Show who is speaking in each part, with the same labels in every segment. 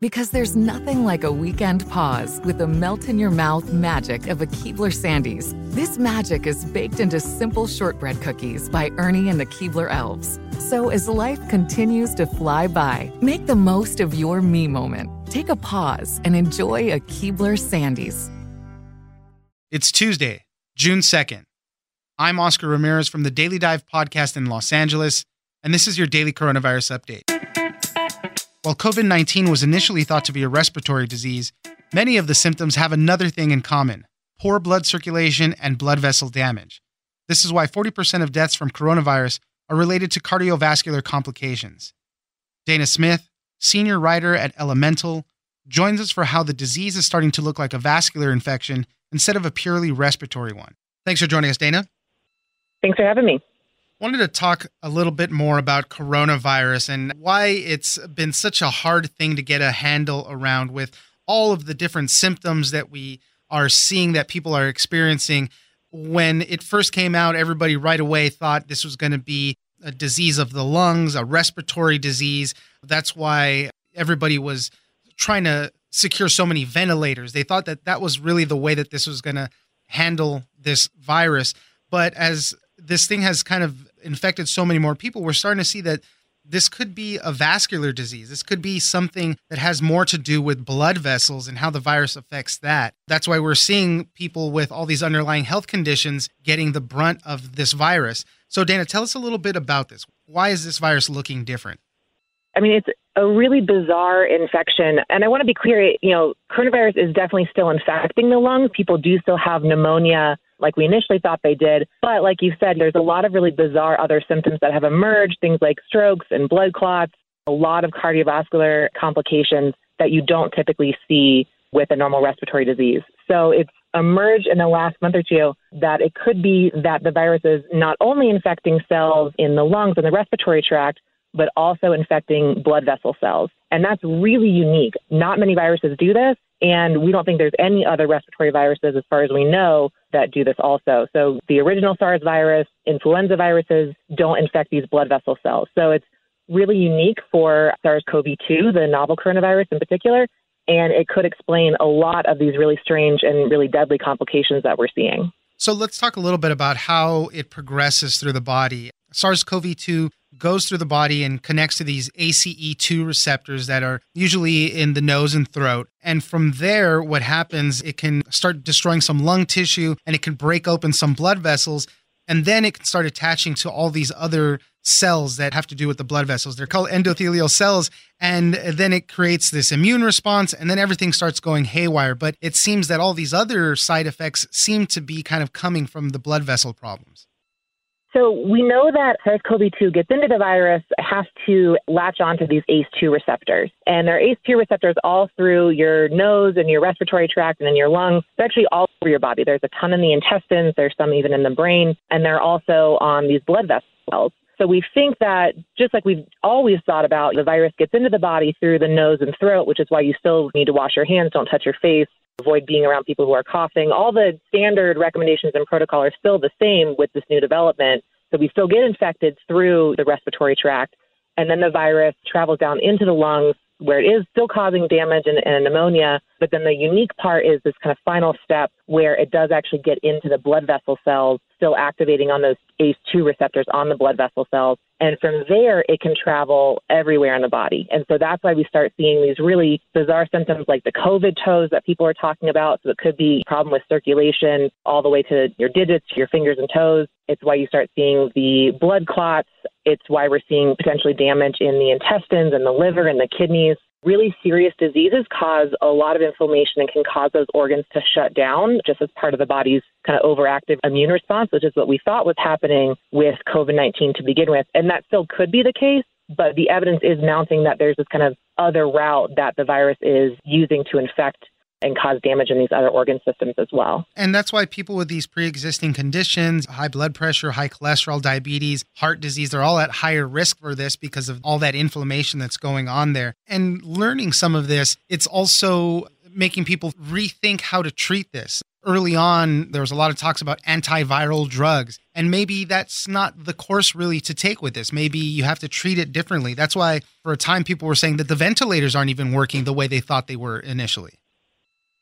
Speaker 1: Because there's nothing like a weekend pause with the melt in your mouth magic of a Keebler Sandies. This magic is baked into simple shortbread cookies by Ernie and the Keebler Elves. So as life continues to fly by, make the most of your me moment. Take a pause and enjoy a Keebler Sandies.
Speaker 2: It's Tuesday, June 2nd. I'm Oscar Ramirez from the Daily Dive podcast in Los Angeles, and this is your daily coronavirus update. While COVID 19 was initially thought to be a respiratory disease, many of the symptoms have another thing in common poor blood circulation and blood vessel damage. This is why 40% of deaths from coronavirus are related to cardiovascular complications. Dana Smith, senior writer at Elemental, joins us for how the disease is starting to look like a vascular infection instead of a purely respiratory one. Thanks for joining us, Dana.
Speaker 3: Thanks for having me
Speaker 2: wanted to talk a little bit more about coronavirus and why it's been such a hard thing to get a handle around with all of the different symptoms that we are seeing that people are experiencing. When it first came out, everybody right away thought this was going to be a disease of the lungs, a respiratory disease. That's why everybody was trying to secure so many ventilators. They thought that that was really the way that this was going to handle this virus. But as this thing has kind of infected so many more people, we're starting to see that this could be a vascular disease. This could be something that has more to do with blood vessels and how the virus affects that. That's why we're seeing people with all these underlying health conditions getting the brunt of this virus. So, Dana, tell us a little bit about this. Why is this virus looking different?
Speaker 3: I mean, it's a really bizarre infection. And I want to be clear, you know, coronavirus is definitely still infecting the lungs. People do still have pneumonia like we initially thought they did. But like you said, there's a lot of really bizarre other symptoms that have emerged, things like strokes and blood clots, a lot of cardiovascular complications that you don't typically see with a normal respiratory disease. So it's emerged in the last month or two that it could be that the virus is not only infecting cells in the lungs and the respiratory tract, but also infecting blood vessel cells. And that's really unique. Not many viruses do this, and we don't think there's any other respiratory viruses, as far as we know, that do this also. So the original SARS virus, influenza viruses don't infect these blood vessel cells. So it's really unique for SARS CoV 2, the novel coronavirus in particular, and it could explain a lot of these really strange and really deadly complications that we're seeing.
Speaker 2: So let's talk a little bit about how it progresses through the body. SARS CoV 2 goes through the body and connects to these ACE2 receptors that are usually in the nose and throat. And from there, what happens, it can start destroying some lung tissue and it can break open some blood vessels. And then it can start attaching to all these other cells that have to do with the blood vessels. They're called endothelial cells. And then it creates this immune response, and then everything starts going haywire. But it seems that all these other side effects seem to be kind of coming from the blood vessel problems.
Speaker 3: So we know that SARS-CoV-2 gets into the virus, has to latch onto these ACE2 receptors. And there are ACE2 receptors all through your nose and your respiratory tract and in your lungs. They're actually all over your body. There's a ton in the intestines. There's some even in the brain. And they're also on these blood vessels. So we think that just like we've always thought about, the virus gets into the body through the nose and throat, which is why you still need to wash your hands, don't touch your face, avoid being around people who are coughing. All the standard recommendations and protocol are still the same with this new development. So we still get infected through the respiratory tract, and then the virus travels down into the lungs, where it is still causing damage and, and pneumonia. But then the unique part is this kind of final step where it does actually get into the blood vessel cells, still activating on those ACE2 receptors on the blood vessel cells. And from there, it can travel everywhere in the body. And so that's why we start seeing these really bizarre symptoms like the COVID toes that people are talking about. So it could be a problem with circulation all the way to your digits, your fingers and toes. It's why you start seeing the blood clots. It's why we're seeing potentially damage in the intestines and the liver and the kidneys. Really serious diseases cause a lot of inflammation and can cause those organs to shut down just as part of the body's kind of overactive immune response, which is what we thought was happening with COVID 19 to begin with. And that still could be the case, but the evidence is mounting that there's this kind of other route that the virus is using to infect and cause damage in these other organ systems as well.
Speaker 2: And that's why people with these pre existing conditions, high blood pressure, high cholesterol, diabetes, heart disease, they're all at higher risk for this because of all that inflammation that's going on there. And learning some of this, it's also making people rethink how to treat this. Early on, there was a lot of talks about antiviral drugs, and maybe that's not the course really to take with this. Maybe you have to treat it differently. That's why, for a time, people were saying that the ventilators aren't even working the way they thought they were initially.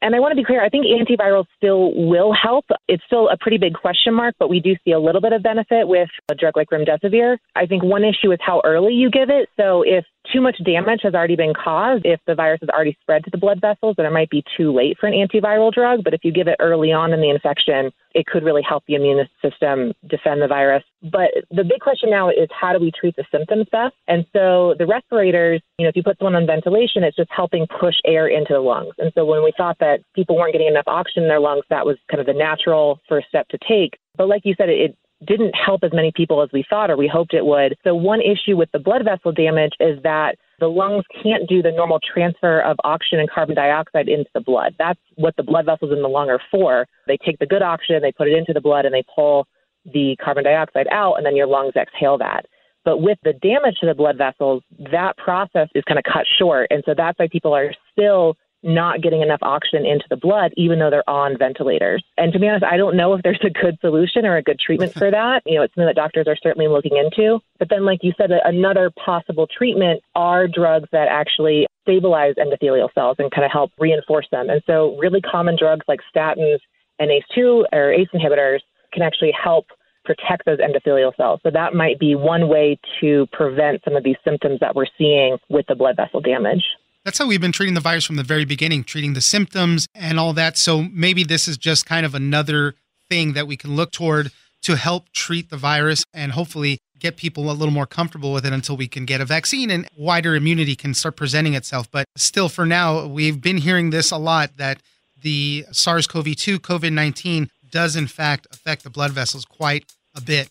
Speaker 3: And I want to be clear, I think antivirals still will help. It's still a pretty big question mark, but we do see a little bit of benefit with a drug like remdesivir. I think one issue is how early you give it. So if too much damage has already been caused, if the virus has already spread to the blood vessels, then it might be too late for an antiviral drug. But if you give it early on in the infection, it could really help the immune system defend the virus. But the big question now is how do we treat the symptoms best? And so the respirators, you know, if you put someone on ventilation, it's just helping push air into the lungs. And so when we thought that people weren't getting enough oxygen in their lungs, that was kind of the natural first step to take. But like you said, it didn't help as many people as we thought or we hoped it would. So, one issue with the blood vessel damage is that the lungs can't do the normal transfer of oxygen and carbon dioxide into the blood. That's what the blood vessels in the lung are for. They take the good oxygen, they put it into the blood, and they pull the carbon dioxide out, and then your lungs exhale that. But with the damage to the blood vessels, that process is kind of cut short. And so that's why people are still not getting enough oxygen into the blood, even though they're on ventilators. And to be honest, I don't know if there's a good solution or a good treatment for that. You know, it's something that doctors are certainly looking into. But then, like you said, another possible treatment are drugs that actually stabilize endothelial cells and kind of help reinforce them. And so, really common drugs like statins and ACE2 or ACE inhibitors can actually help protect those endothelial cells. So that might be one way to prevent some of these symptoms that we're seeing with the blood vessel damage.
Speaker 2: That's how we've been treating the virus from the very beginning, treating the symptoms and all that. So maybe this is just kind of another thing that we can look toward to help treat the virus and hopefully get people a little more comfortable with it until we can get a vaccine and wider immunity can start presenting itself. But still, for now, we've been hearing this a lot that the SARS CoV 2, COVID 19 does in fact affect the blood vessels quite a bit.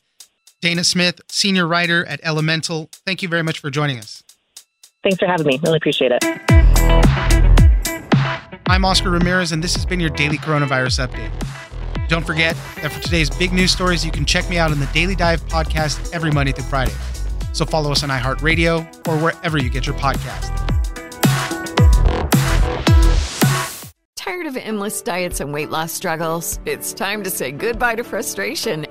Speaker 2: Dana Smith, senior writer at Elemental, thank you very much for joining us.
Speaker 3: Thanks for having me. Really appreciate it.
Speaker 2: I'm Oscar Ramirez, and this has been your daily coronavirus update. Don't forget that for today's big news stories, you can check me out on the Daily Dive podcast every Monday through Friday. So follow us on iHeartRadio or wherever you get your podcast.
Speaker 4: Tired of endless diets and weight loss struggles? It's time to say goodbye to frustration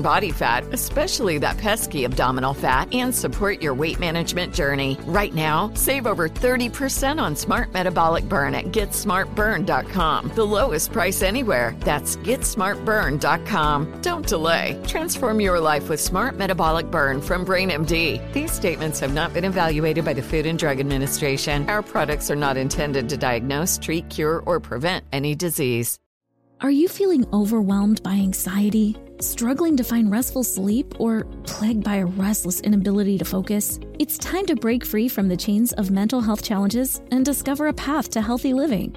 Speaker 4: body fat, especially that pesky abdominal fat, and support your weight management journey. Right now, save over 30% on Smart Metabolic Burn at GetSmartBurn.com. The lowest price anywhere. That's GetSmartBurn.com. Don't delay. Transform your life with Smart Metabolic Burn from BrainMD. These statements have not been evaluated by the Food and Drug Administration. Our products are not intended to diagnose, treat, cure, or prevent any disease.
Speaker 5: Are you feeling overwhelmed by anxiety, struggling to find restful sleep, or plagued by a restless inability to focus? It's time to break free from the chains of mental health challenges and discover a path to healthy living.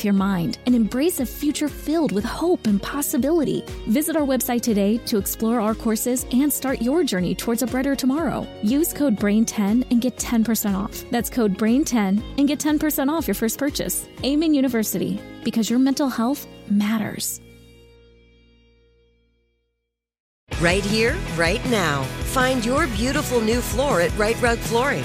Speaker 5: with your mind and embrace a future filled with hope and possibility. Visit our website today to explore our courses and start your journey towards a brighter tomorrow. Use code BRAIN10 and get 10% off. That's code BRAIN10 and get 10% off your first purchase. Amen University, because your mental health matters.
Speaker 6: Right here, right now. Find your beautiful new floor at Rite Rug Flooring.